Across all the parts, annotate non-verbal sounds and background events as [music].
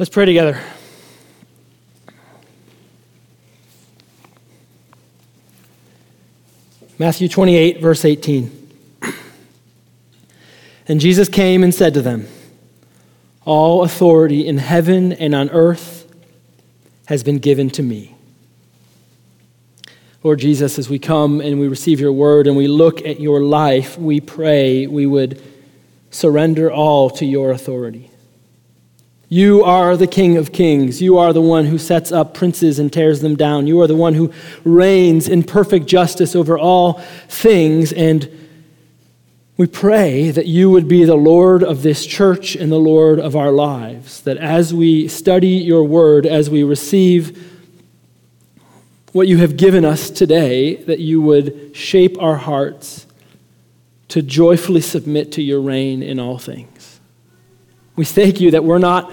Let's pray together. Matthew 28, verse 18. And Jesus came and said to them, All authority in heaven and on earth has been given to me. Lord Jesus, as we come and we receive your word and we look at your life, we pray we would surrender all to your authority. You are the King of kings. You are the one who sets up princes and tears them down. You are the one who reigns in perfect justice over all things. And we pray that you would be the Lord of this church and the Lord of our lives. That as we study your word, as we receive what you have given us today, that you would shape our hearts to joyfully submit to your reign in all things. We thank you that we're not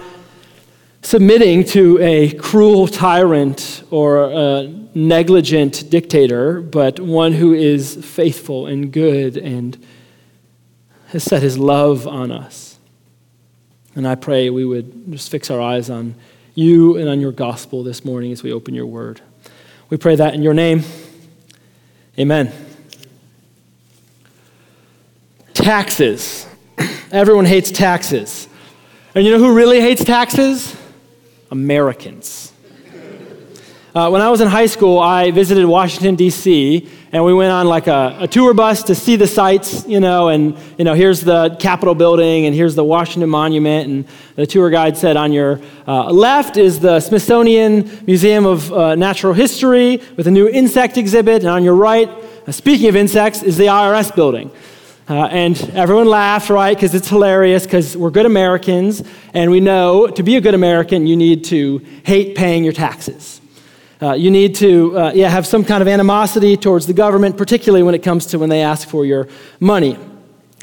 submitting to a cruel tyrant or a negligent dictator, but one who is faithful and good and has set his love on us. And I pray we would just fix our eyes on you and on your gospel this morning as we open your word. We pray that in your name. Amen. Taxes. Everyone hates taxes. And you know who really hates taxes? Americans. Uh, when I was in high school, I visited Washington, D.C., and we went on like a, a, tour bus to see the sights, you know, and, you know, here's the Capitol building and here's the Washington Monument. And the tour guide said, on your uh, left is the Smithsonian Museum of uh, Natural History with a new insect exhibit. And on your right, uh, speaking of insects, is the IRS building. Uh, and everyone laughed, right? Because it's hilarious, because we're good Americans, and we know to be a good American, you need to hate paying your taxes. Uh, you need to uh, yeah, have some kind of animosity towards the government, particularly when it comes to when they ask for your money.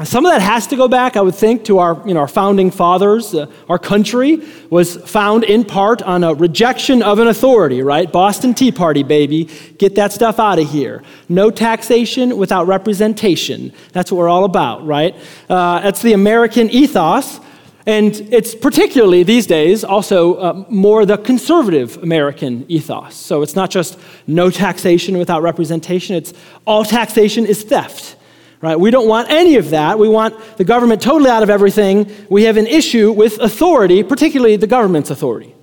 Some of that has to go back, I would think, to our, you know, our founding fathers. Uh, our country was found in part on a rejection of an authority, right? Boston Tea Party, baby. Get that stuff out of here. No taxation without representation. That's what we're all about, right? Uh, that's the American ethos. And it's particularly these days also uh, more the conservative American ethos. So it's not just no taxation without representation, it's all taxation is theft. Right? We don't want any of that. We want the government totally out of everything. We have an issue with authority, particularly the government's authority.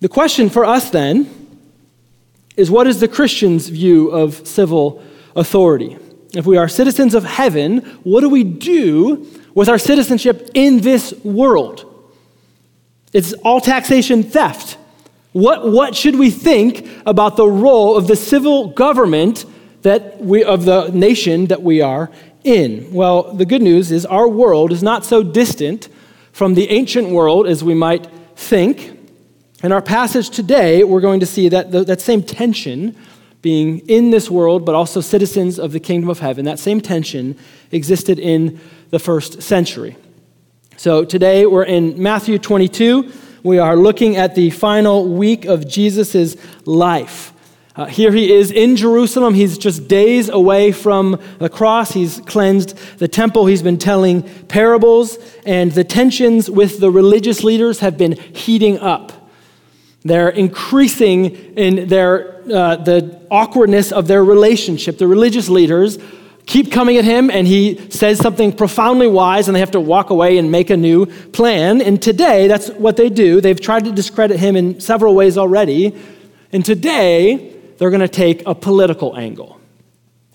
The question for us then is what is the Christian's view of civil authority? If we are citizens of heaven, what do we do with our citizenship in this world? It's all taxation theft. What, what should we think about the role of the civil government that we, of the nation that we are in? Well, the good news is our world is not so distant from the ancient world as we might think. In our passage today, we're going to see that the, that same tension being in this world, but also citizens of the kingdom of heaven, that same tension existed in the first century. So today we're in Matthew 22. We are looking at the final week of Jesus' life. Uh, here he is in Jerusalem. He's just days away from the cross. He's cleansed the temple. He's been telling parables, and the tensions with the religious leaders have been heating up. They're increasing in their, uh, the awkwardness of their relationship. The religious leaders keep coming at him, and he says something profoundly wise, and they have to walk away and make a new plan. And today, that's what they do. They've tried to discredit him in several ways already. And today, they're going to take a political angle.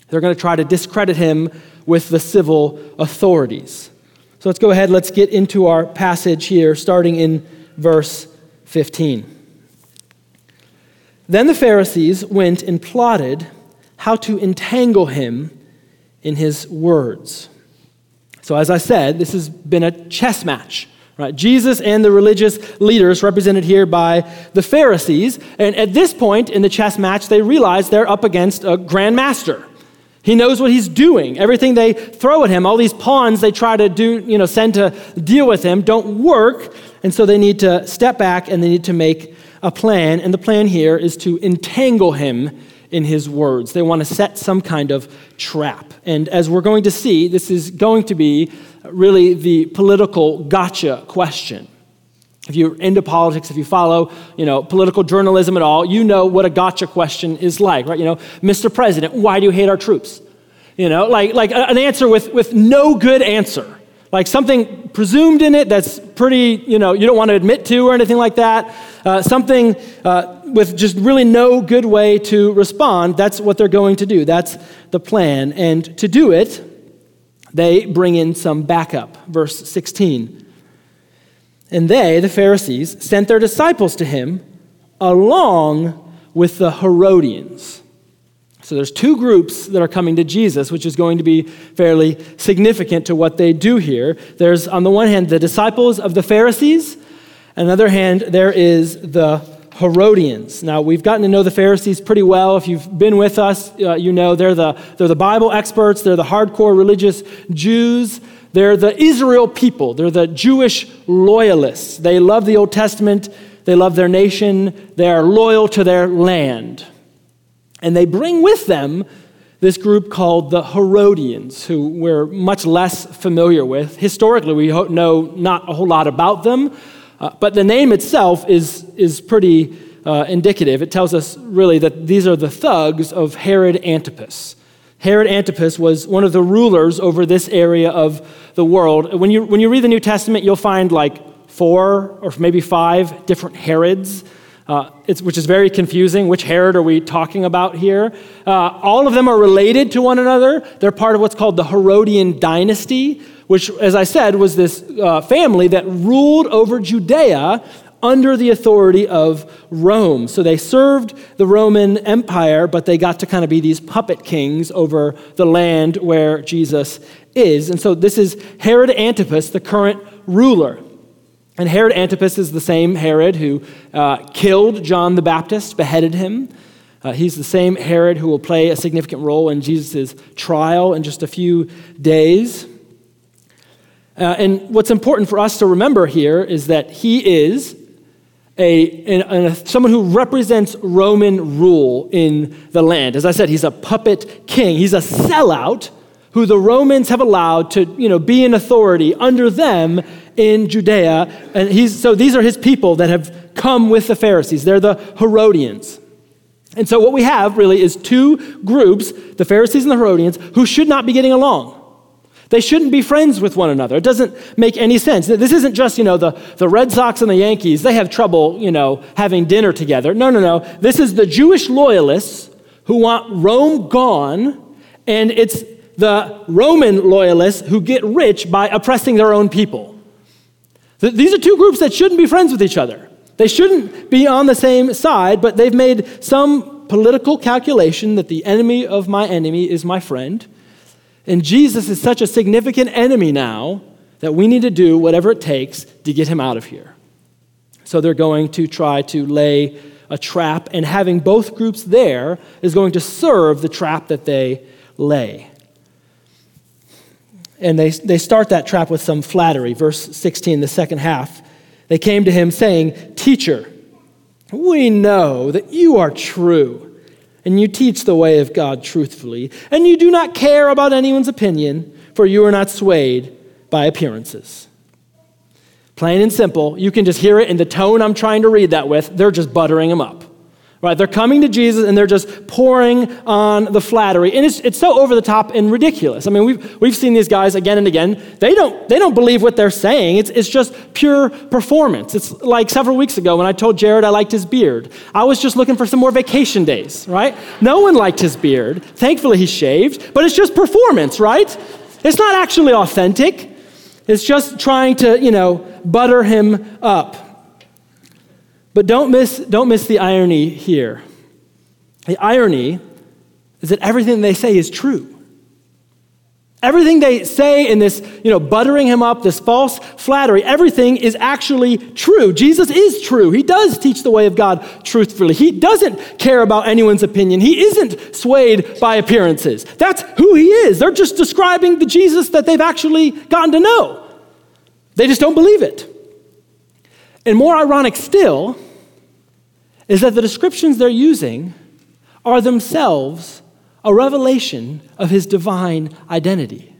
They're going to try to discredit him with the civil authorities. So let's go ahead, let's get into our passage here, starting in verse 15. Then the Pharisees went and plotted how to entangle him in his words. So, as I said, this has been a chess match Right? Jesus and the religious leaders, represented here by the Pharisees. And at this point in the chess match, they realize they're up against a grandmaster. He knows what he's doing. Everything they throw at him, all these pawns they try to do, you know, send to deal with him, don't work. And so they need to step back and they need to make a plan. And the plan here is to entangle him in his words. They want to set some kind of trap. And as we're going to see, this is going to be really the political gotcha question. if you're into politics, if you follow, you know, political journalism at all, you know what a gotcha question is like, right? You know, Mr. President, why do you hate our troops? You know, like, like an answer with, with no good answer. Like something presumed in it that's pretty, you know, you don't want to admit to or anything like that. Uh, something uh, with just really no good way to respond. That's what they're going to do. That's the plan. And to do it, they bring in some backup. Verse 16. And they, the Pharisees, sent their disciples to him along with the Herodians. So there's two groups that are coming to Jesus, which is going to be fairly significant to what they do here. There's, on the one hand, the disciples of the Pharisees. On the other hand, there is the Herodians. Now, we've gotten to know the Pharisees pretty well. If you've been with us, uh, you know they're the, they're the Bible experts, they're the hardcore religious Jews. They're the Israel people. They're the Jewish loyalists. They love the Old Testament. They love their nation. They are loyal to their land. And they bring with them this group called the Herodians, who we're much less familiar with. Historically, we know not a whole lot about them, uh, but the name itself is, is pretty uh, indicative. It tells us really that these are the thugs of Herod Antipas. Herod Antipas was one of the rulers over this area of the world. When you, when you read the New Testament, you'll find like four or maybe five different Herods. Uh, which is very confusing. Which Herod are we talking about here? Uh, all of them are related to one another. They're part of what's called the Herodian dynasty, which, as I said, was this uh, family that ruled over Judea under the authority of Rome. So they served the Roman Empire, but they got to kind of be these puppet kings over the land where Jesus is. And so this is Herod Antipas, the current ruler. And Herod Antipas is the same Herod who uh, killed John the Baptist, beheaded him. Uh, he's the same Herod who will play a significant role in Jesus' trial in just a few days. Uh, and what's important for us to remember here is that he is a, someone who represents Roman rule in the land. As I said, he's a puppet king. He's a sellout who the Romans have allowed to you know, be in authority under them in Judea. And he's, so these are his people that have come with the Pharisees. They're the Herodians. And so what we have really is two groups, the Pharisees and the Herodians, who should not be getting along. They shouldn't be friends with one another. It doesn't make any sense. This isn't just, you know, the, the Red Sox and the Yankees. They have trouble, you know, having dinner together. No, no, no. This is the Jewish loyalists who want Rome gone, and it's the Roman loyalists who get rich by oppressing their own people. These are two groups that shouldn't be friends with each other. They shouldn't be on the same side, but they've made some political calculation that the enemy of my enemy is my friend and Jesus is such a significant enemy now that we need to do whatever it takes to get him out of here. So they're going to try to lay a trap, and having both groups there is going to serve the trap that they lay. And they, they start that trap with some flattery. Verse 16, the second half. They came to him saying, Teacher, we know that you are true and you teach the way of God truthfully, and you do not care about anyone's opinion, for you are not swayed by appearances. Plain and simple, you can just hear it in the tone I'm trying to read that with. They're just buttering him up. Right? They're coming to Jesus and they're just pouring on the flattery. And it's, it's so over the top and ridiculous. I mean, we've, we've seen these guys again and again. They don't, they don't believe what they're saying. It's, it's just pure performance. It's like several weeks ago when I told Jared I liked his beard. I was just looking for some more vacation days, right? No one liked his beard. Thankfully, he shaved, but it's just performance, right? It's not actually authentic. It's just trying to, you know, butter him up. But don't miss, don't miss the irony here. The irony is that everything they say is true. Everything they say in this, you know, buttering him up, this false flattery, everything is actually true. Jesus is true. He does teach the way of God truthfully. He doesn't care about anyone's opinion. He isn't swayed by appearances. That's who he is. They're just describing the Jesus that they've actually gotten to know. They just don't believe it. And more ironic still is that the descriptions they're using are themselves a revelation of his divine identity.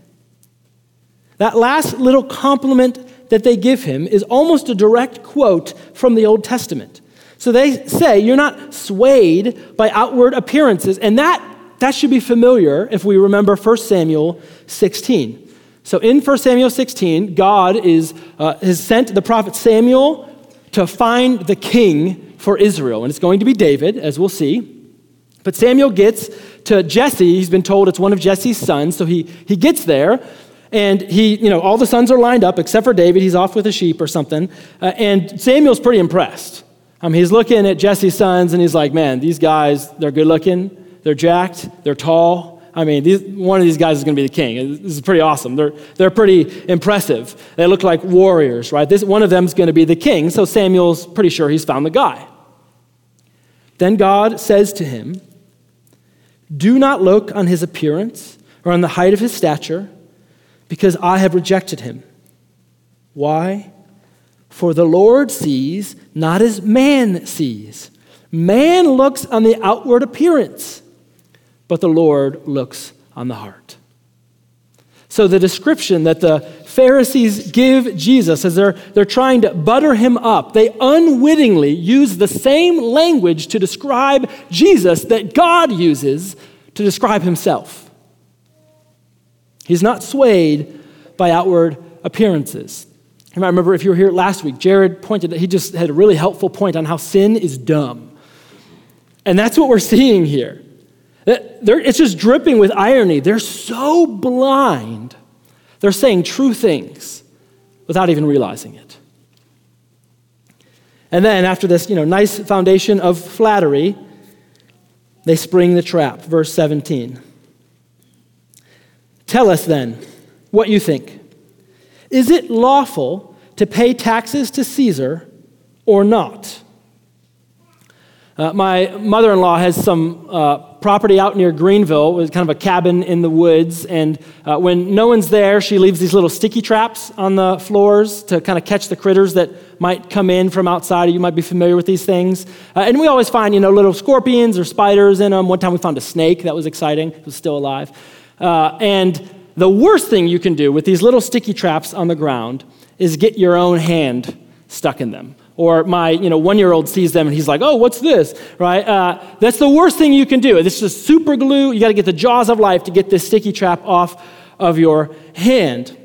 That last little compliment that they give him is almost a direct quote from the Old Testament. So they say, You're not swayed by outward appearances. And that, that should be familiar if we remember 1 Samuel 16. So in 1 Samuel 16, God is, uh, has sent the prophet Samuel to find the king for Israel. And it's going to be David, as we'll see. But Samuel gets to Jesse. He's been told it's one of Jesse's sons. So he, he gets there. And he, you know, all the sons are lined up except for David. He's off with a sheep or something. Uh, and Samuel's pretty impressed. Um, he's looking at Jesse's sons and he's like, man, these guys, they're good looking, they're jacked, they're tall, I mean, these, one of these guys is going to be the king. This is pretty awesome. They're, they're pretty impressive. They look like warriors, right? This, one of them is going to be the king, so Samuel's pretty sure he's found the guy. Then God says to him, Do not look on his appearance or on the height of his stature, because I have rejected him. Why? For the Lord sees not as man sees. Man looks on the outward appearance but the Lord looks on the heart. So, the description that the Pharisees give Jesus as they're, they're trying to butter him up, they unwittingly use the same language to describe Jesus that God uses to describe himself. He's not swayed by outward appearances. I remember if you were here last week, Jared pointed that he just had a really helpful point on how sin is dumb. And that's what we're seeing here. They're, it's just dripping with irony. They're so blind. They're saying true things without even realizing it. And then, after this you know, nice foundation of flattery, they spring the trap. Verse 17. Tell us then what you think. Is it lawful to pay taxes to Caesar or not? Uh, my mother in law has some uh, property out near Greenville. Was kind of a cabin in the woods. And uh, when no one's there, she leaves these little sticky traps on the floors to kind of catch the critters that might come in from outside. You might be familiar with these things. Uh, and we always find, you know, little scorpions or spiders in them. One time we found a snake that was exciting, it was still alive. Uh, and the worst thing you can do with these little sticky traps on the ground is get your own hand stuck in them or my you know one year old sees them and he's like oh what's this? Right? Uh, that's the worst thing you can do. This is super glue. You got to get the jaws of life to get this sticky trap off of your hand.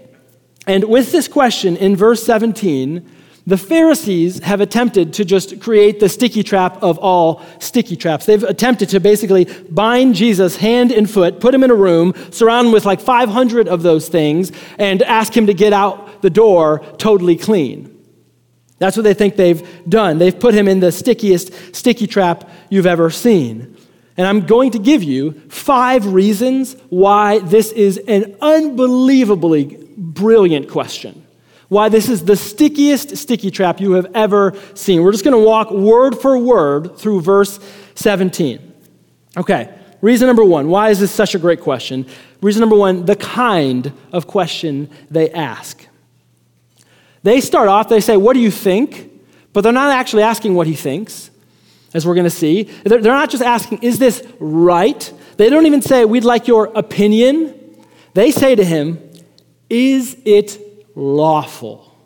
And with this question in verse 17 the Pharisees have attempted to just create the sticky trap of all sticky traps. They've attempted to basically bind Jesus hand and foot, put him in a room, surround him with like 500 of those things, and ask him to get out the door totally clean. That's what they think they've done. They've put him in the stickiest sticky trap you've ever seen. And I'm going to give you five reasons why this is an unbelievably brilliant question. Why this is the stickiest sticky trap you have ever seen. We're just going to walk word for word through verse 17. Okay, reason number one why is this such a great question? Reason number one the kind of question they ask. They start off, they say, What do you think? But they're not actually asking what he thinks, as we're going to see. They're, not just asking, Is this right? They don't even say, We'd like your opinion. They say to him, Is it lawful?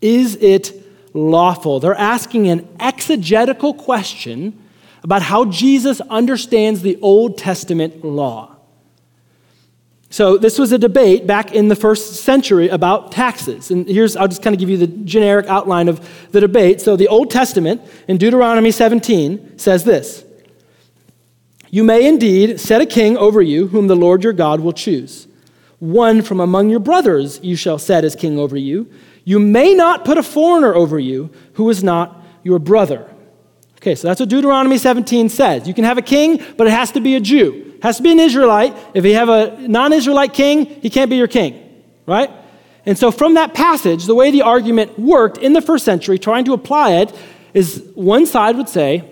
Is it lawful? They're asking an exegetical question about how Jesus understands the Old Testament law. So, this was a debate back in the first century about taxes. And here's, I'll just kind of give you the generic outline of the debate. So, the Old Testament in Deuteronomy 17 says this You may indeed set a king over you, whom the Lord your God will choose. One from among your brothers you shall set as king over you. You may not put a foreigner over you who is not your brother. Okay, so that's what Deuteronomy 17 says. You can have a king, but it has to be a Jew has to be an Israelite. If you have a non Israelite king, he can't be your king, right? And so, from that passage, the way the argument worked in the first century, trying to apply it, is one side would say,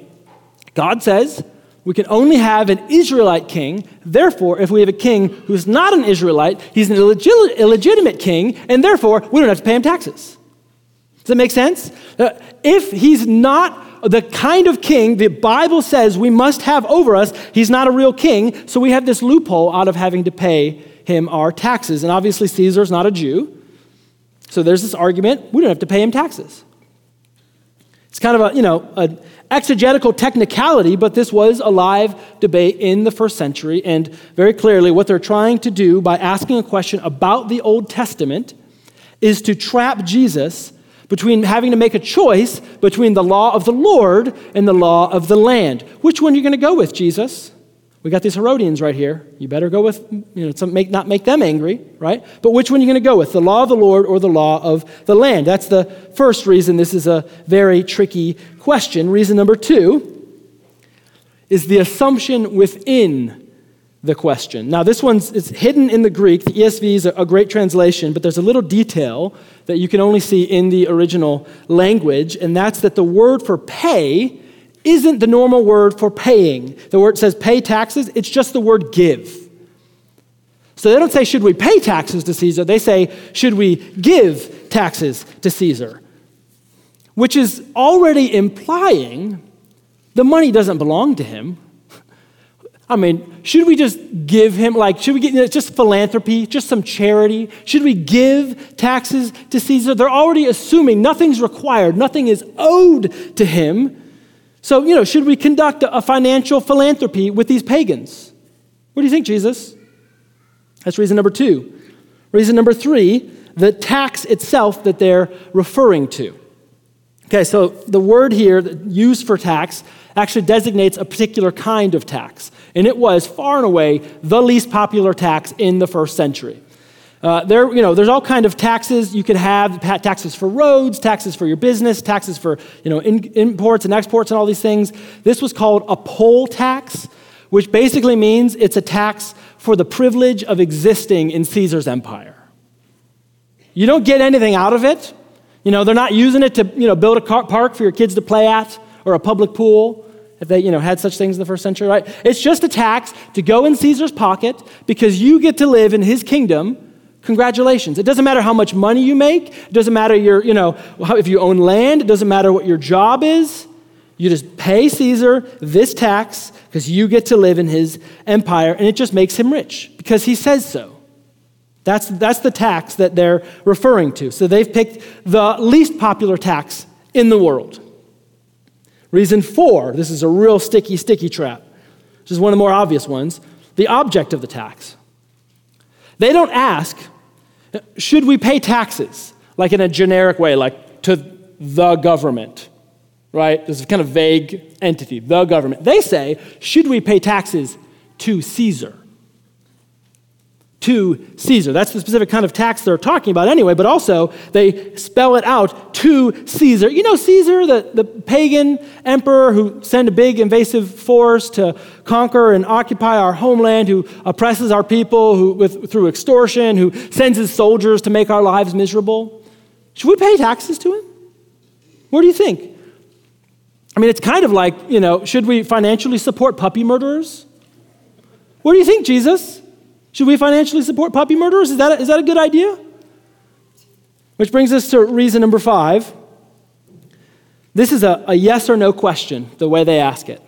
God says we can only have an Israelite king. Therefore, if we have a king who's not an Israelite, he's an illegit- illegitimate king, and therefore we don't have to pay him taxes. Does that make sense? Uh, if he's not the kind of king the Bible says we must have over us, he's not a real king, so we have this loophole out of having to pay him our taxes. And obviously, Caesar's not a Jew. So there's this argument we don't have to pay him taxes. It's kind of a, you know, an exegetical technicality, but this was a live debate in the first century. And very clearly, what they're trying to do by asking a question about the Old Testament is to trap Jesus between having to make a choice between the law of the Lord and the law of the land. Which one are you going to go with, Jesus? We got these Herodians right here. You better go with, you know, make, not make them angry, right? But which one are you going to go with, the law of the Lord or the law of the land? That's the first reason this is a very tricky question. Reason number two is the assumption within the question. Now, this one's it's hidden in the Greek. The ESV is a great translation, but there's a little detail that you can only see in the original language, and that's that the word for pay isn't the normal word for paying. The word says pay taxes, it's just the word give. So they don't say, should we pay taxes to Caesar? They say, should we give taxes to Caesar? Which is already implying the money doesn't belong to him. I mean, should we just give him, like, should we get you know, just philanthropy, just some charity? Should we give taxes to Caesar? They're already assuming nothing's required, nothing is owed to him. So, you know, should we conduct a financial philanthropy with these pagans? What do you think, Jesus? That's reason number two. Reason number three, the tax itself that they're referring to. Okay, so the word here used for tax actually designates a particular kind of tax, and it was far and away the least popular tax in the first century. Uh, there, you know, there's all kind of taxes you could have: taxes for roads, taxes for your business, taxes for you know in, imports and exports and all these things. This was called a poll tax, which basically means it's a tax for the privilege of existing in Caesar's empire. You don't get anything out of it. You know, they're not using it to you know build a park for your kids to play at or a public pool if they you know had such things in the first century right it's just a tax to go in caesar's pocket because you get to live in his kingdom Congratulations. It doesn't matter how much money you make. It doesn't matter your, you know, if you own land. It doesn't matter what your job is. You just pay Caesar this tax because you get to live in his empire, and it just makes him rich because he says so. That's, that's the tax that they're referring to. So they've picked the least popular tax in the world. Reason four this is a real sticky, sticky trap, which is one of the more obvious ones the object of the tax. They don't ask, should we pay taxes? Like in a generic way, like to the government, right? This is kind of vague entity, the government. They say, should we pay taxes to Caesar? To Caesar. That's the specific kind of tax they're talking about anyway, but also they spell it out to Caesar. You know, Caesar, the, the pagan emperor who sent a big invasive force to conquer and occupy our homeland, who oppresses our people who, with, through extortion, who sends his soldiers to make our lives miserable. Should we pay taxes to him? What do you think? I mean, it's kind of like, you know, should we financially support puppy murderers? What do you think, Jesus? Should we financially support puppy murderers? Is that a, is that a good idea? Which brings us to reason number five. This is a, a yes or no question, the way they ask it.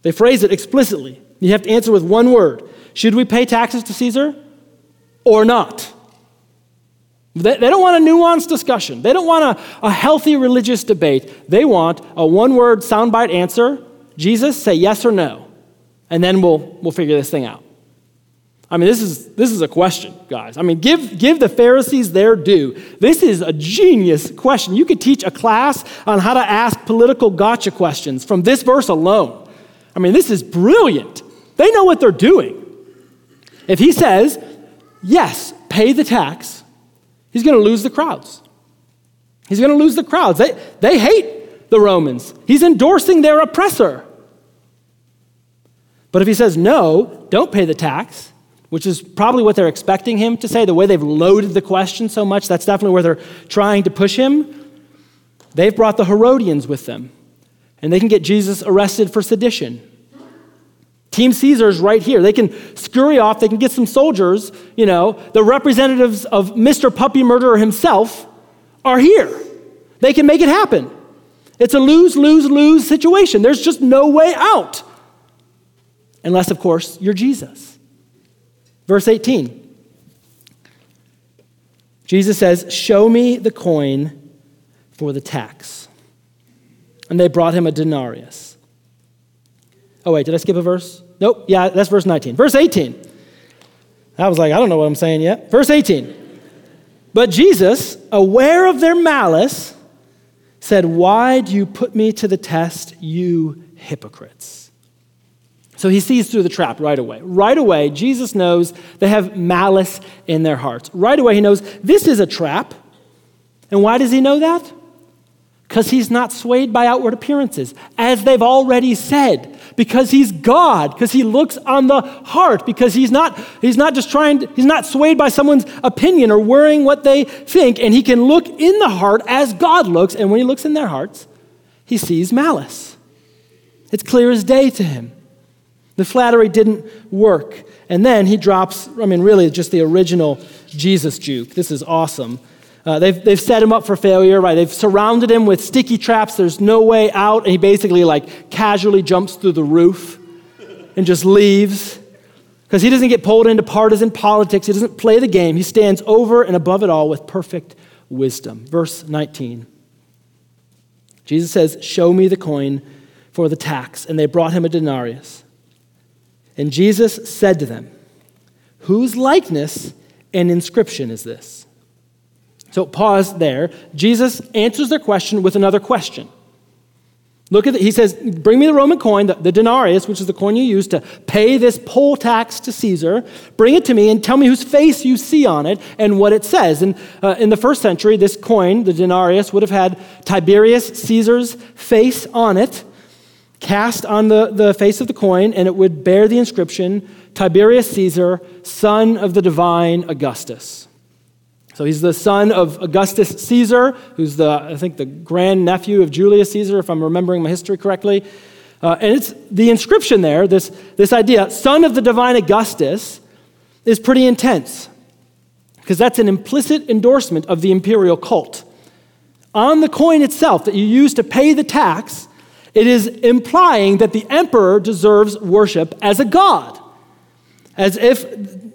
They phrase it explicitly. You have to answer with one word Should we pay taxes to Caesar or not? They, they don't want a nuanced discussion. They don't want a, a healthy religious debate. They want a one word soundbite answer Jesus, say yes or no, and then we'll, we'll figure this thing out. I mean, this is, this is a question, guys. I mean, give, give the Pharisees their due. This is a genius question. You could teach a class on how to ask political gotcha questions from this verse alone. I mean, this is brilliant. They know what they're doing. If he says, yes, pay the tax, he's going to lose the crowds. He's going to lose the crowds. They, they hate the Romans. He's endorsing their oppressor. But if he says, no, don't pay the tax, which is probably what they're expecting him to say, the way they've loaded the question so much. That's definitely where they're trying to push him. They've brought the Herodians with them, and they can get Jesus arrested for sedition. Team Caesar's right here. They can scurry off, they can get some soldiers, you know, the representatives of Mr. Puppy Murderer himself are here. They can make it happen. It's a lose, lose, lose situation. There's just no way out. Unless, of course, you're Jesus. Verse 18 Jesus says, Show me the coin for the tax. And they brought him a denarius. Oh, wait, did I skip a verse? Nope. Yeah, that's verse 19. Verse 18. I was like, I don't know what I'm saying yet. Verse 18. But Jesus, aware of their malice, said, Why do you put me to the test, you hypocrites? So he sees through the trap right away. Right away, Jesus knows they have malice in their hearts. Right away, he knows this is a trap. And why does he know that? Because he's not swayed by outward appearances, as they've already said. Because he's God, because he looks on the heart, because he's not, he's not just trying, to, he's not swayed by someone's opinion or worrying what they think, and he can look in the heart as God looks, and when he looks in their hearts, he sees malice. It's clear as day to him. The flattery didn't work. And then he drops, I mean, really just the original Jesus juke. This is awesome. Uh, they've, they've set him up for failure, right? They've surrounded him with sticky traps. There's no way out. And he basically, like, casually jumps through the roof and just leaves because he doesn't get pulled into partisan politics. He doesn't play the game. He stands over and above it all with perfect wisdom. Verse 19. Jesus says, Show me the coin for the tax. And they brought him a denarius. And Jesus said to them, Whose likeness and inscription is this? So pause there. Jesus answers their question with another question. Look at it. He says, Bring me the Roman coin, the, the, denarius, which is the coin you use to pay this poll tax to Caesar. Bring it to me and tell me whose face you see on it and what it says. And uh, in the first century, this coin, the denarius, would have had Tiberius Caesar's face on it cast on the, the face of the coin, and it would bear the inscription Tiberius Caesar, son of the divine Augustus. So he's the son of Augustus Caesar, who's the, I think, the grand nephew of Julius Caesar, if I'm remembering my history correctly. Uh, and it's the inscription there, this, this idea, son of the divine Augustus, is pretty intense because that's an implicit endorsement of the imperial cult. On the coin itself that you use to pay the tax, it is implying that the emperor deserves worship as a god, as if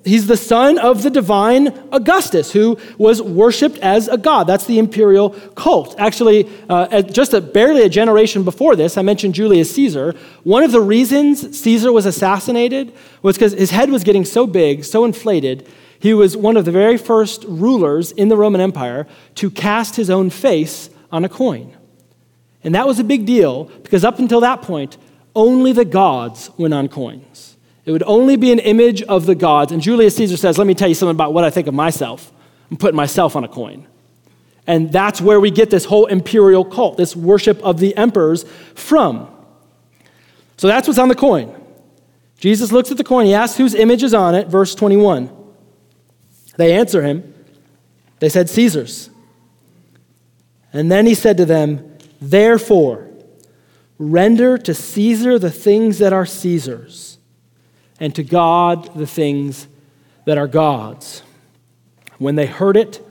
he's the son of the divine Augustus, who was worshiped as a god. That's the imperial cult. Actually, uh, just a, barely a generation before this, I mentioned Julius Caesar. One of the reasons Caesar was assassinated was because his head was getting so big, so inflated. He was one of the very first rulers in the Roman Empire to cast his own face on a coin. And that was a big deal because up until that point, only the gods went on coins. It would only be an image of the gods. And Julius Caesar says, Let me tell you something about what I think of myself. I'm putting myself on a coin. And that's where we get this whole imperial cult, this worship of the emperors from. So that's what's on the coin. Jesus looks at the coin. He asks whose image is on it, verse 21. They answer him. They said, Caesar's. And then he said to them, Therefore, render to Caesar the things that are Caesar's, and to God the things that are God's. When they heard it,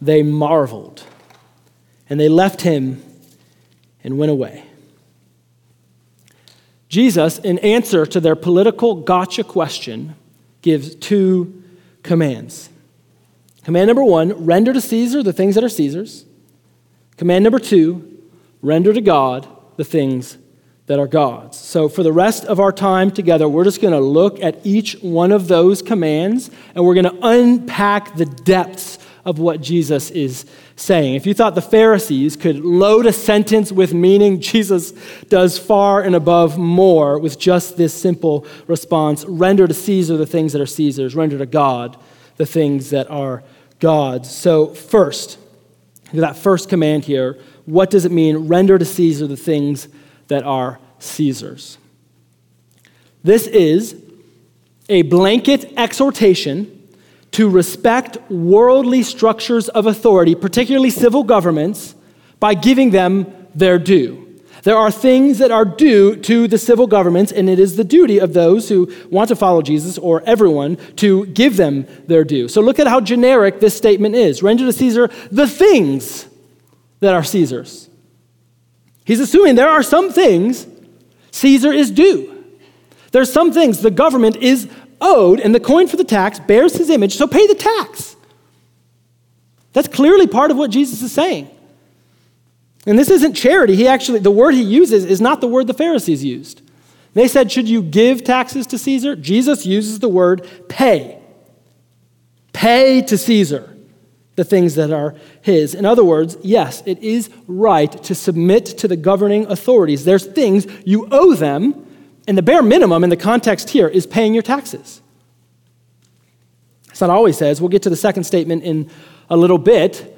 they marveled, and they left him and went away. Jesus, in answer to their political gotcha question, gives two commands. Command number one render to Caesar the things that are Caesar's. Command number two render to God the things that are God's. So, for the rest of our time together, we're just going to look at each one of those commands and we're going to unpack the depths of what Jesus is saying. If you thought the Pharisees could load a sentence with meaning, [laughs] Jesus does far and above more with just this simple response render to Caesar the things that are Caesar's, render to God the things that are God's. So, first, that first command here what does it mean? Render to Caesar the things that are Caesar's. This is a blanket exhortation to respect worldly structures of authority, particularly civil governments, by giving them their due. There are things that are due to the civil governments, and it is the duty of those who want to follow Jesus or everyone to give them their due. So look at how generic this statement is. Render to Caesar the things that are Caesar's. He's assuming there are some things Caesar is due. There's some things the government is owed, and the coin for the tax bears his image, so pay the tax. That's clearly part of what Jesus is saying. And this isn't charity. He actually, the word he uses is not the word the Pharisees used. They said, Should you give taxes to Caesar? Jesus uses the word pay. Pay to Caesar the things that are his. In other words, yes, it is right to submit to the governing authorities. There's things you owe them, and the bare minimum in the context here is paying your taxes. It's not always says. We'll get to the second statement in a little bit.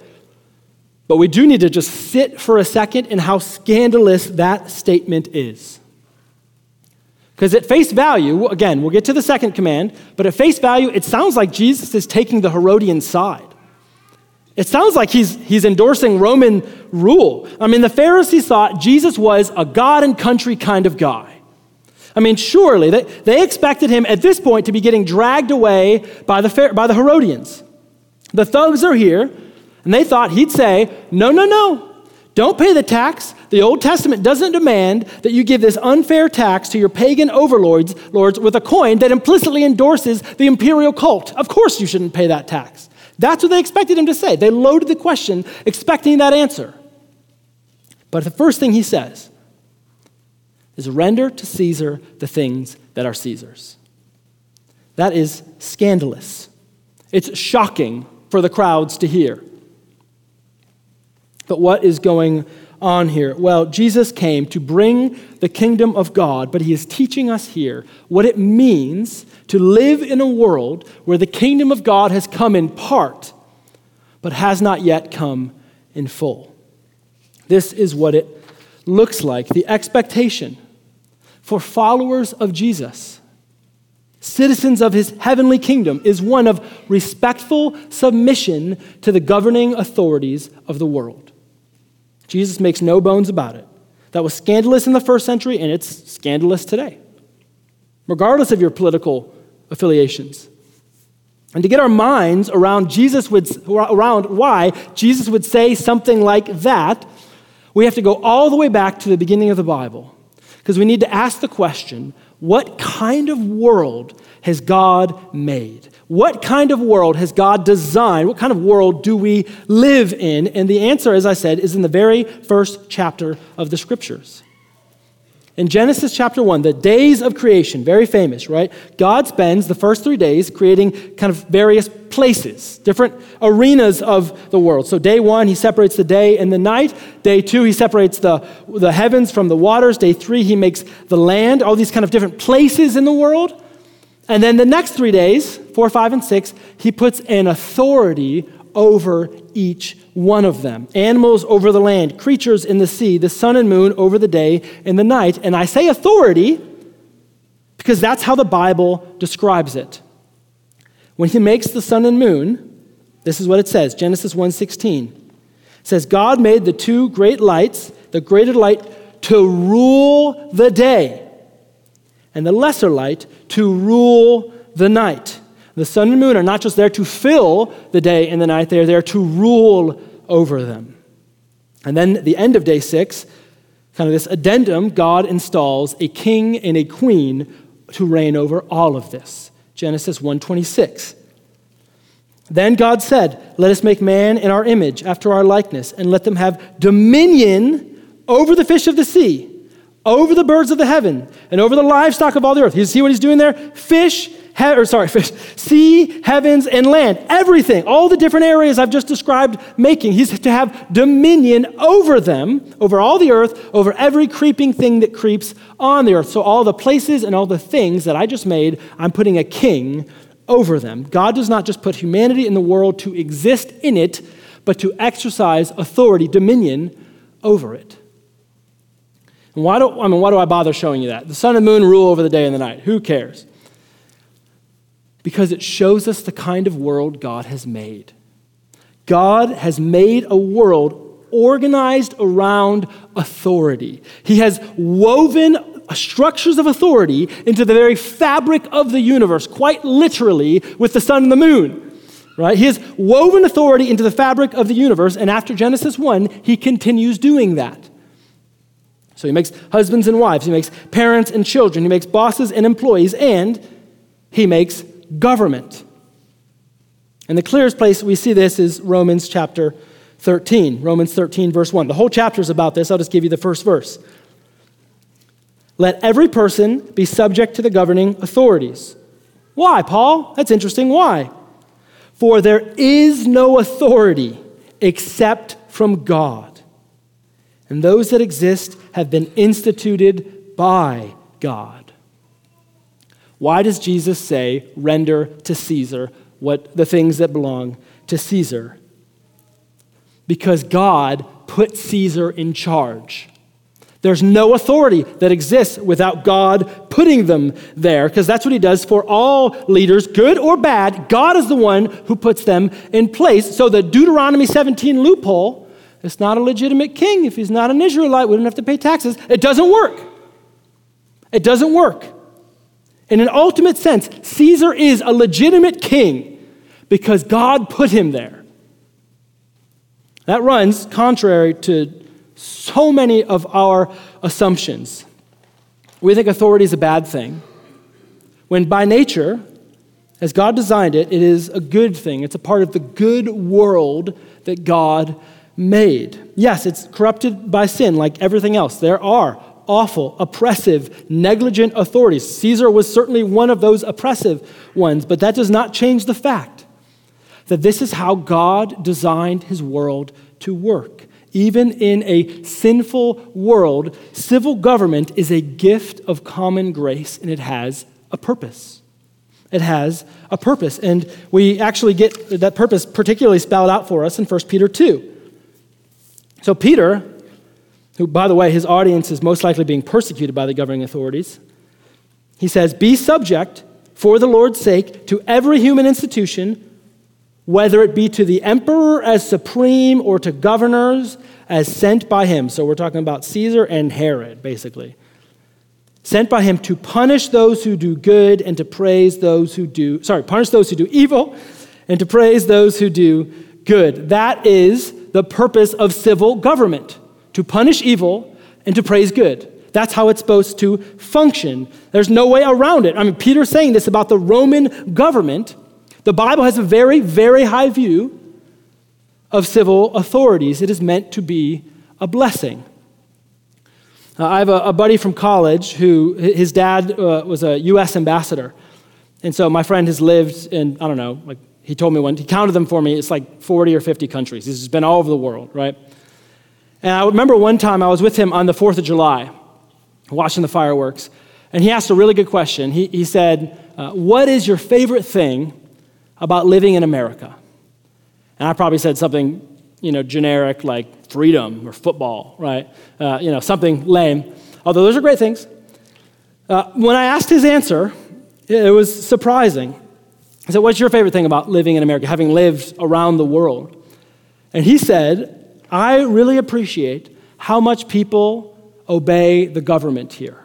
But we do need to just sit for a second in how scandalous that statement is. Because at face value, again, we'll get to the second command, but at face value, it sounds like Jesus is taking the Herodian side. It sounds like he's, he's endorsing Roman rule. I mean, the Pharisees thought Jesus was a God and country kind of guy. I mean, surely they, they expected him at this point to be getting dragged away by the, by the Herodians. The thugs are here, and they thought he'd say, No, no, no. Don't pay the tax. The Old Testament doesn't demand that you give this unfair tax to your pagan overlords lords with a coin that implicitly endorses the imperial cult. Of course, you shouldn't pay that tax. That's what they expected him to say. They loaded the question expecting that answer. But the first thing he says is render to Caesar the things that are Caesar's. That is scandalous. It's shocking for the crowds to hear. But what is going on here? Well, Jesus came to bring the kingdom of God, but he is teaching us here what it means to live in a world where the kingdom of God has come in part, but has not yet come in full. This is what it looks like the expectation for followers of Jesus, citizens of his heavenly kingdom, is one of respectful submission to the governing authorities of the world. Jesus makes no bones about it. That was scandalous in the first century, and it's scandalous today, regardless of your political affiliations. And to get our minds around Jesus would, around why Jesus would say something like that, we have to go all the way back to the beginning of the Bible because we need to ask the question what kind of world has God made? What kind of world has God designed? What kind of world do we live in? And the answer, as I said, is in the very first chapter of the scriptures. In Genesis chapter 1, the days of creation, very famous, right? God spends the first three days creating kind of various places, different arenas of the world. So, day one, he separates the day and the night. Day two, he separates the, the heavens from the waters. Day three, he makes the land, all these kind of different places in the world. And then the next three days, four, five, and six, he puts an authority over each one of them animals over the land, creatures in the sea, the sun and moon over the day and the night. And I say authority because that's how the Bible describes it. When he makes the sun and moon, this is what it says Genesis 1:16. It says, God made the two great lights, the greater light to rule the day, and the lesser light to rule the night. The sun and moon are not just there to fill the day and the night, they are there to rule over them. And then the end of day six, kind of this addendum, God installs a king and a queen to reign over all of this. Genesis 1:26. Then God said, "Let us make man in our image, after our likeness, and let them have dominion over the fish of the sea, over the birds of the heaven, and over the livestock of all the earth." You see what he's doing there? Fish he, or sorry, [laughs] fish, sea, heavens, and land. Everything, all the different areas I've just described making. He's to have dominion over them, over all the earth, over every creeping thing that creeps on the earth. So, all the places and all the things that I just made, I'm putting a king over them. God does not just put humanity in the world to exist in it, but to exercise authority, dominion over it. And why do, I mean, why do I bother showing you that? The sun and moon rule over the day and the night. Who cares? because it shows us the kind of world God has made. God has made a world organized around authority. He has woven structures of authority into the very fabric of the universe, quite literally, with the sun and the moon. Right? He has woven authority into the fabric of the universe, and after Genesis 1, he continues doing that. So he makes husbands and wives, he makes parents and children, he makes bosses and employees, and he makes government. And the clearest place we see this is Romans chapter 13. Romans 13, verse 1. The whole chapter is about this. I'll just give you the first verse. Let every person be subject to the governing authorities. Why, Paul? That's interesting. Why? For there is no authority except from God. And those that exist have been instituted by God. Why does Jesus say, render to Caesar what the things that belong to Caesar? Because God put Caesar in charge. There's no authority that exists without God putting them there, because that's what He does for all leaders, good or bad. God is the one who puts them in place. So the Deuteronomy 17 loophole, it's not a legitimate king. If he's not an Israelite, we don't have to pay taxes. It doesn't work. It doesn't work. In an ultimate sense, Caesar is a legitimate king because God put him there. That runs contrary to so many of our assumptions. We think authority is a bad thing, when by nature, as God designed it, it is a good thing. It's a part of the good world that God made. Yes, it's corrupted by sin like everything else. There are awful, oppressive, negligent authorities. Caesar was certainly one of those oppressive ones, but that does not change the fact that this is how God designed his world to work. Even in a sinful world, civil government is a gift of common grace and it has a purpose. It has a purpose. And we actually get that purpose particularly spelled out for us in 1 Peter 2. So, Peter, who, by the way, his audience is most likely being persecuted by the governing authorities, he says, Be subject for the Lord's sake to every human institution whether it be to the emperor as supreme or to governors as sent by him. So we're talking about Caesar and Herod, basically. Sent by him to punish those who do good and to praise those who do, sorry, punish those who do evil and to praise those who do good. That is the purpose of civil government to punish evil and to praise good. That's how it's supposed to function. There's no way around it. I mean, Peter's saying this about the Roman government the Bible has a very, very high view of civil authorities. It is meant to be a blessing. Uh, I have a, a, buddy from college who, his dad uh, was a U.S. ambassador. And so my friend has lived in, I don't know, like he told me when, he counted them for me, it's like 40 or 50 countries. He's been all over the world, right? And I remember one time I was with him on the 4th of July, watching the fireworks, and he asked a really good question. He, he said, uh, What is your favorite thing about living in America. And I probably said something, you know, generic like freedom or football, right? Uh, you know, something lame. Although those are great things. Uh, when I asked his answer, it was surprising. Said, What's your favorite thing about living in America, having lived around the world? And he said, I really appreciate how much people obey the government here.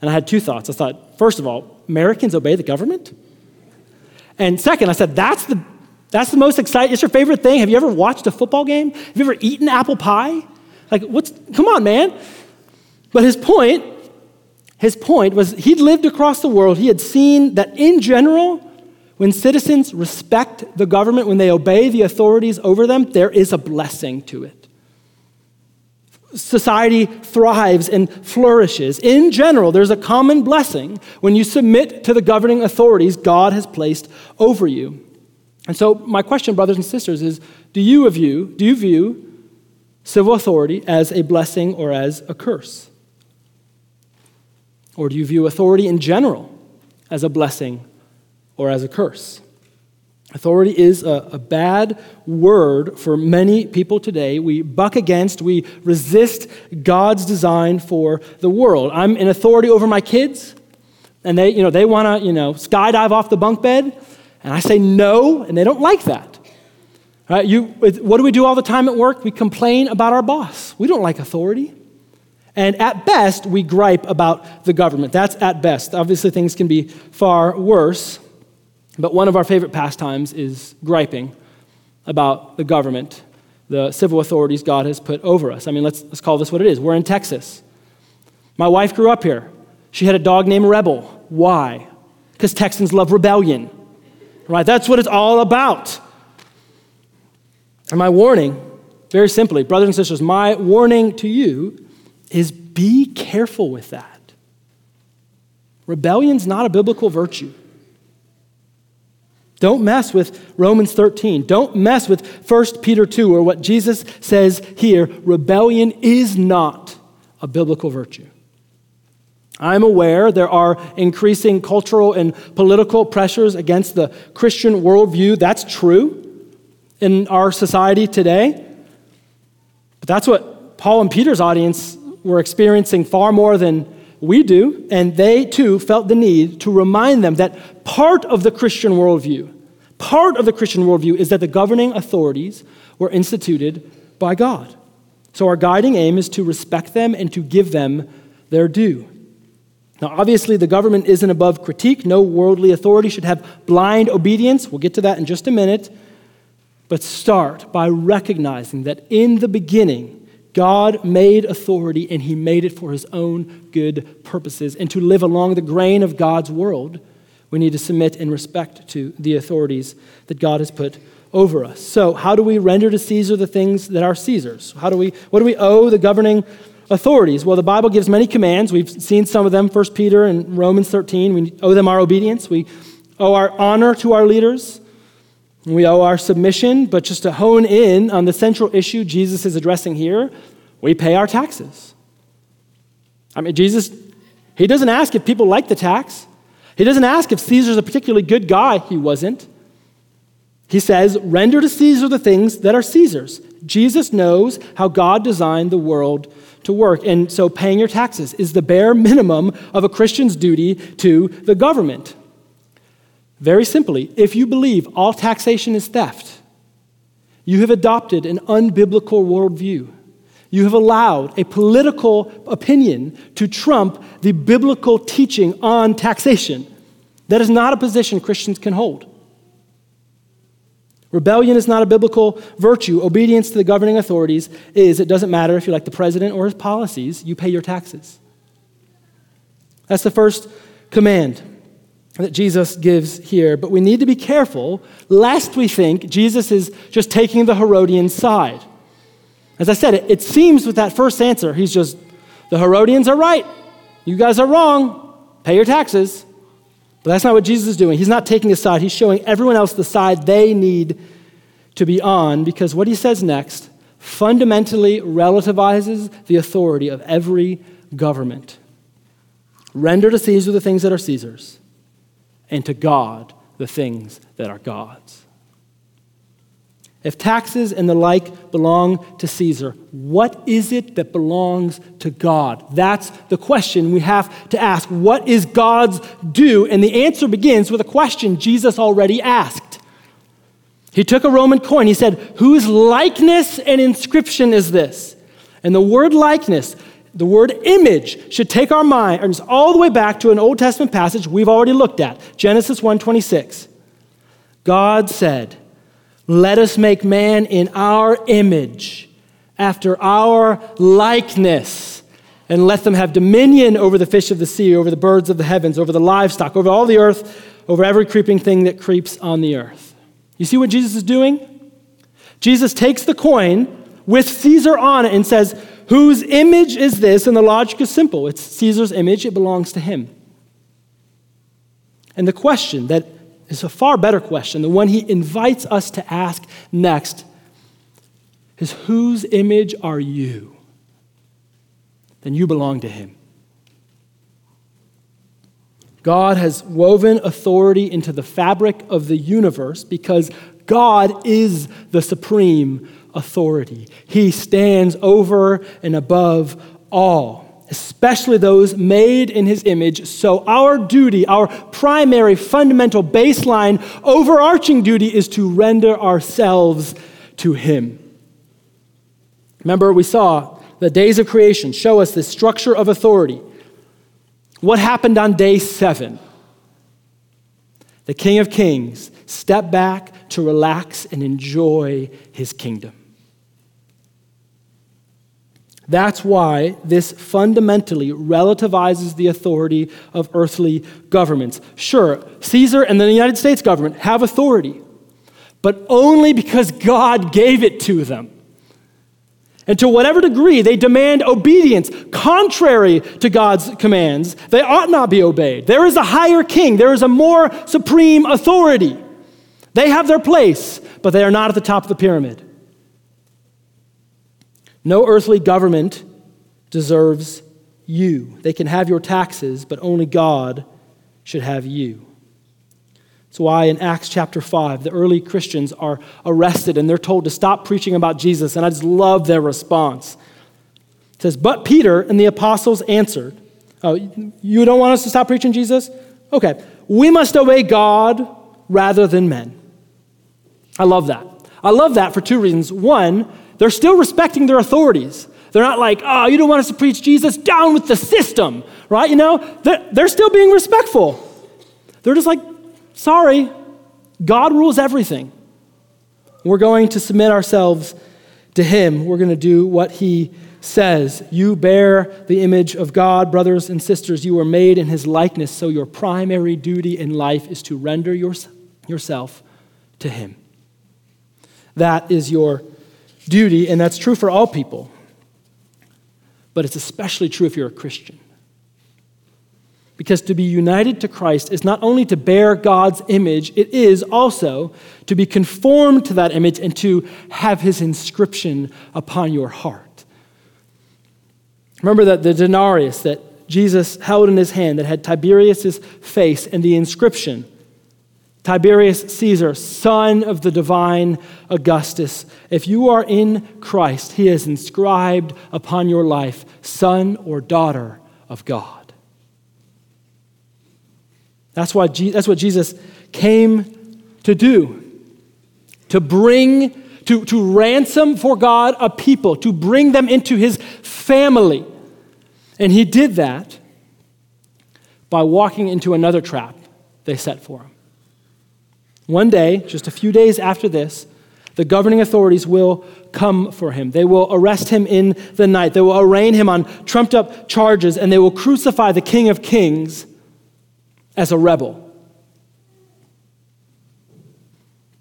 And I had two thoughts. I thought, first of all, Americans obey the government? And second, I said, that's the, that's the most exciting, it's your favorite thing. Have you ever watched a football game? Have you ever eaten apple pie? Like, what's, come on, man. But his point, his point was he'd lived across the world. He had seen that in general, when citizens respect the government, when they obey the authorities over them, there is a blessing to it society thrives and flourishes. In general, there's a common blessing when you submit to the governing authorities God has placed over you. And so, my question, brothers and sisters, is do you view, do you view civil authority as a blessing or as a curse? Or do you view authority in general as a blessing or as a curse? Authority is a, a, bad word for many people today. We buck against, we resist God's design for the world. I'm in authority over my kids, and they, you know, they want to, you know, skydive off the bunk bed, and I say no, and they don't like that. Right? You, what do we do all the time at work? We complain about our boss. We don't like authority. And at best, we gripe about the government. That's at best. Obviously, things can be far worse. But one of our favorite pastimes is griping about the government, the civil authorities God has put over us. I mean, let's, let's call this what it is. We're in Texas. My wife grew up here. She had a dog named Rebel. Why? Because Texans love rebellion. right? That's what it's all about. And my warning, very simply, brothers and sisters, my warning to you is be careful with that. Rebellion's not a biblical virtue. Don't mess with Romans 13. Don't mess with 1 Peter 2 or what Jesus says here. Rebellion is not a biblical virtue. I'm aware there are increasing cultural and political pressures against the Christian worldview. That's true in our society today. But that's what Paul and Peter's audience were experiencing far more than we do. And they too felt the need to remind them that part of the Christian worldview, part of the Christian worldview is that the governing authorities were instituted by God. So our guiding aim is to respect them and to give them their due. Now, obviously, the government isn't above critique. No worldly authority should have blind obedience. We'll get to that in just a minute. But start by recognizing that in the beginning, God made authority and he made it for his own good purposes. And to live along the grain of God's world, we need to submit in respect to the authorities that God has put over us. So, how do we render to Caesar the things that are Caesar's? How do we, what do we owe the governing authorities? Well, the Bible gives many commands. We've seen some of them, 1 Peter and Romans 13. We owe them our obedience. We owe our honor to our leaders. We owe our submission. But just to hone in on the central issue Jesus is addressing here, we pay our taxes. I mean, Jesus, he doesn't ask if people like the tax. He doesn't ask if Caesar's a particularly good guy. He wasn't. He says, render to Caesar the things that are Caesar's. Jesus knows how God designed the world to work. And so paying your taxes is the bare minimum of a Christian's duty to the government. Very simply, if you believe all taxation is theft, you have adopted an unbiblical worldview. You have allowed a political opinion to trump the biblical teaching on taxation. That is not a position Christians can hold. Rebellion is not a biblical virtue. Obedience to the governing authorities is. It doesn't matter if you like the president or his policies, you pay your taxes. That's the first command that Jesus gives here. But we need to be careful lest we think Jesus is just taking the Herodian side. As I said, it, it seems with that first answer, he's just, the Herodians are right. You guys are wrong. Pay your taxes. But that's not what Jesus is doing. He's not taking a side, he's showing everyone else the side they need to be on because what he says next fundamentally relativizes the authority of every government. Render to Caesar the things that are Caesar's, and to God the things that are God's. If taxes and the like belong to Caesar, what is it that belongs to God? That's the question we have to ask. What is God's due? And the answer begins with a question Jesus already asked. He took a Roman coin. He said, Whose likeness and inscription is this? And the word likeness, the word image, should take our minds all the way back to an Old Testament passage we've already looked at Genesis 1:26. God said, let us make man in our image, after our likeness, and let them have dominion over the fish of the sea, over the birds of the heavens, over the livestock, over all the earth, over every creeping thing that creeps on the earth. You see what Jesus is doing? Jesus takes the coin with Caesar on it and says, Whose image is this? And the logic is simple it's Caesar's image, it belongs to him. And the question that is a far better question. The one he invites us to ask next is whose image are you? Then you belong to him. God has woven authority into the fabric of the universe because God is the supreme authority. He stands over and above all especially those made in his image. So, our duty, our primary, fundamental, baseline, overarching duty is to render ourselves to him. Remember, we saw the days of creation show us this structure of authority. What happened on day seven? The King of Kings stepped back to relax and enjoy his kingdom. That's why this fundamentally relativizes the authority of earthly governments. Sure, Caesar and the United States government have authority, but only because God gave it to them. And to whatever degree they demand obedience contrary to God's commands, they ought not be obeyed. There is a higher king, there is a more supreme authority. They have their place, but they are not at the top of the pyramid. No earthly government deserves you. They can have your taxes, but only God should have you. That's why in Acts chapter 5, the early Christians are arrested and they're told to stop preaching about Jesus. And I just love their response. It says, But Peter and the apostles answered, Oh, you don't want us to stop preaching Jesus? Okay. We must obey God rather than men. I love that. I love that for two reasons. One, they're still respecting their authorities. They're not like, oh, you don't want us to preach Jesus? Down with the system, right? You know, they're, they're still being respectful. They're just like, sorry, God rules everything. We're going to submit ourselves to Him. We're going to do what He says. You bear the image of God, brothers and sisters. You were made in His likeness, so your primary duty in life is to render your, yourself to Him. That is your duty, and that's true for all people. But it's especially true if you're a Christian. Because to be united to Christ is not only to bear God's image, it is also to be conformed to that image and to have his inscription upon your heart. Remember that the denarius that Jesus held in his hand that had Tiberius's face and the inscription Tiberius Caesar, son of the divine Augustus, if you are in Christ, he is inscribed upon your life, son or daughter of God. That's, why that's what Jesus came to do to bring, to, to ransom for God a people, to bring them into his family. And he did that by walking into another trap they set for him. One day, just a few days after this, the governing authorities will come for him. They will arrest him in the night. They will arraign him on trumped up charges, and they will crucify the King of Kings as a rebel.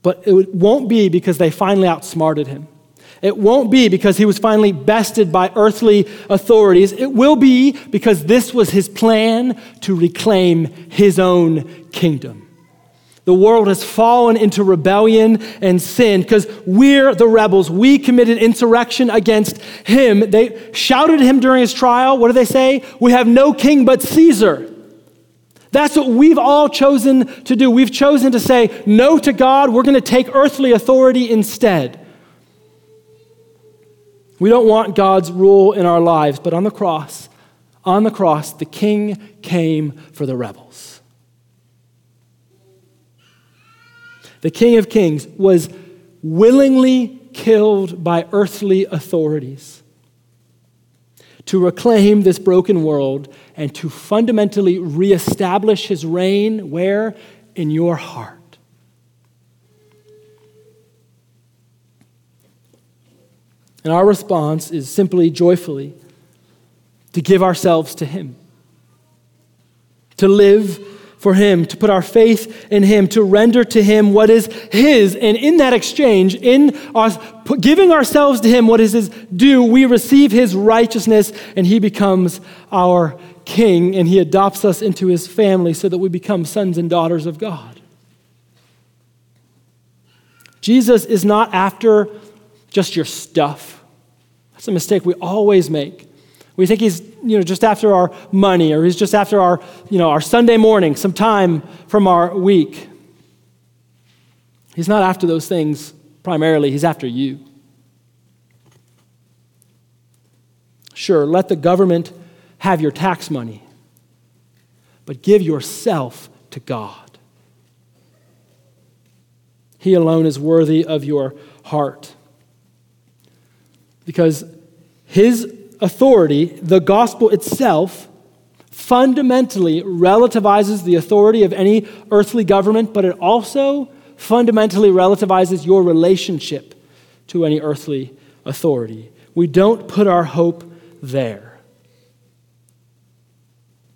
But it won't be because they finally outsmarted him. It won't be because he was finally bested by earthly authorities. It will be because this was his plan to reclaim his own kingdom. The world has fallen into rebellion and sin because we're the rebels. We committed insurrection against him. They shouted at him during his trial. What do they say? We have no king but Caesar. That's what we've all chosen to do. We've chosen to say no to God. We're going to take earthly authority instead. We don't want God's rule in our lives, but on the cross, on the cross, the king came for the rebels. The King of Kings, was willingly killed by earthly authorities to reclaim this broken world and to fundamentally reestablish his reign where? In your heart. And our response is simply joyfully to give ourselves to him, to live for Him, to put our faith in Him, to render to Him what is His. And in that exchange, in us giving ourselves to Him what is His due, we receive His righteousness and He becomes our King and He adopts us into His family so that we become sons and daughters of God. Jesus is not after just your stuff. That's a mistake we always make. We think he's you know, just after our money or he's just after our, you know, our Sunday morning, some time from our week. He's not after those things primarily, he's after you. Sure, let the government have your tax money, but give yourself to God. He alone is worthy of your heart. Because his authority, the gospel itself, fundamentally relativizes the authority of any earthly government, but it also fundamentally relativizes your relationship to any earthly authority. We don't put our hope there.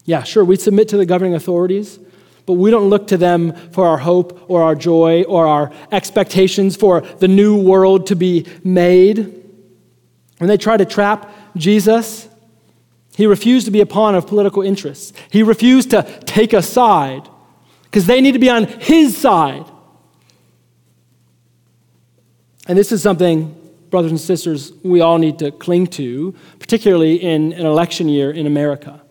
Yeah, sure, we submit to the governing authorities, but we don't look to them for our hope or our joy or our expectations for the new world to be made. When they try to trap Jesus, he refused to be a pawn of political interests. He refused to take a side because they need to be on his side. And this is something, brothers and sisters, we all need to cling to, particularly in an election year in America.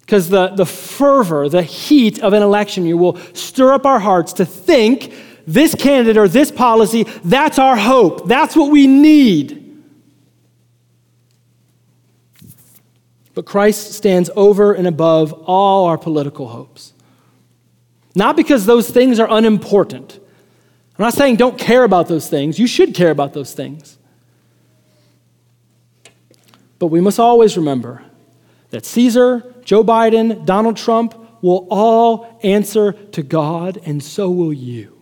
Because the, the fervor, the heat of an election year will stir up our hearts to think this candidate or this policy, that's our hope. That's what we need. But Christ stands over and above all our political hopes. Not because those things are unimportant. I'm not saying don't care about those things. You should care about those things. But we must always remember that Caesar, Joe Biden, Donald Trump will all answer to God, and so will you.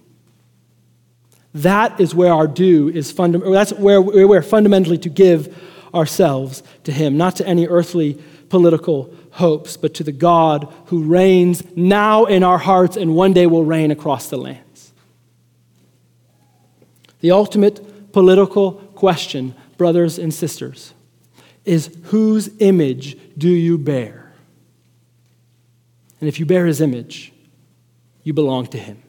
That is where our due is fundamental. That's where we're fundamentally to give ourselves to Him, not to any earthly political hopes, but to the God who reigns now in our hearts and one day will reign across the lands. The ultimate political question, brothers and sisters, is whose image do you bear? And if you bear his image, you belong to him.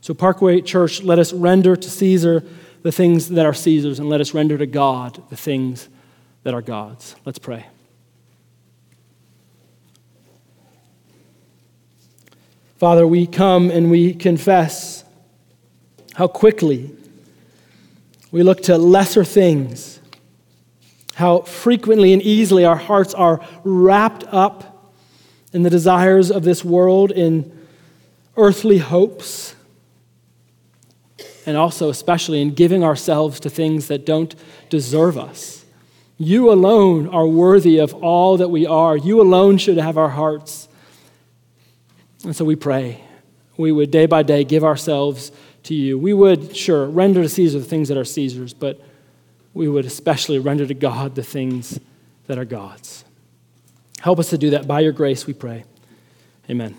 So, Parkway Church, let us render to Caesar the things that are Caesar's, and let us render to God the things that are God's. Let's pray. Father, we come and we confess how quickly we look to lesser things how frequently and easily our hearts are wrapped up in the desires of this world, in earthly hopes, and also, especially, in giving ourselves to things that don't deserve us. You alone are worthy of all that we are. You alone should have our hearts. And so we pray we would day by day give ourselves to you. We would, sure, render to Caesar the things that are Caesar's, but we would especially render to God the things that are God's. Help us to do that by your grace, we pray. Amen.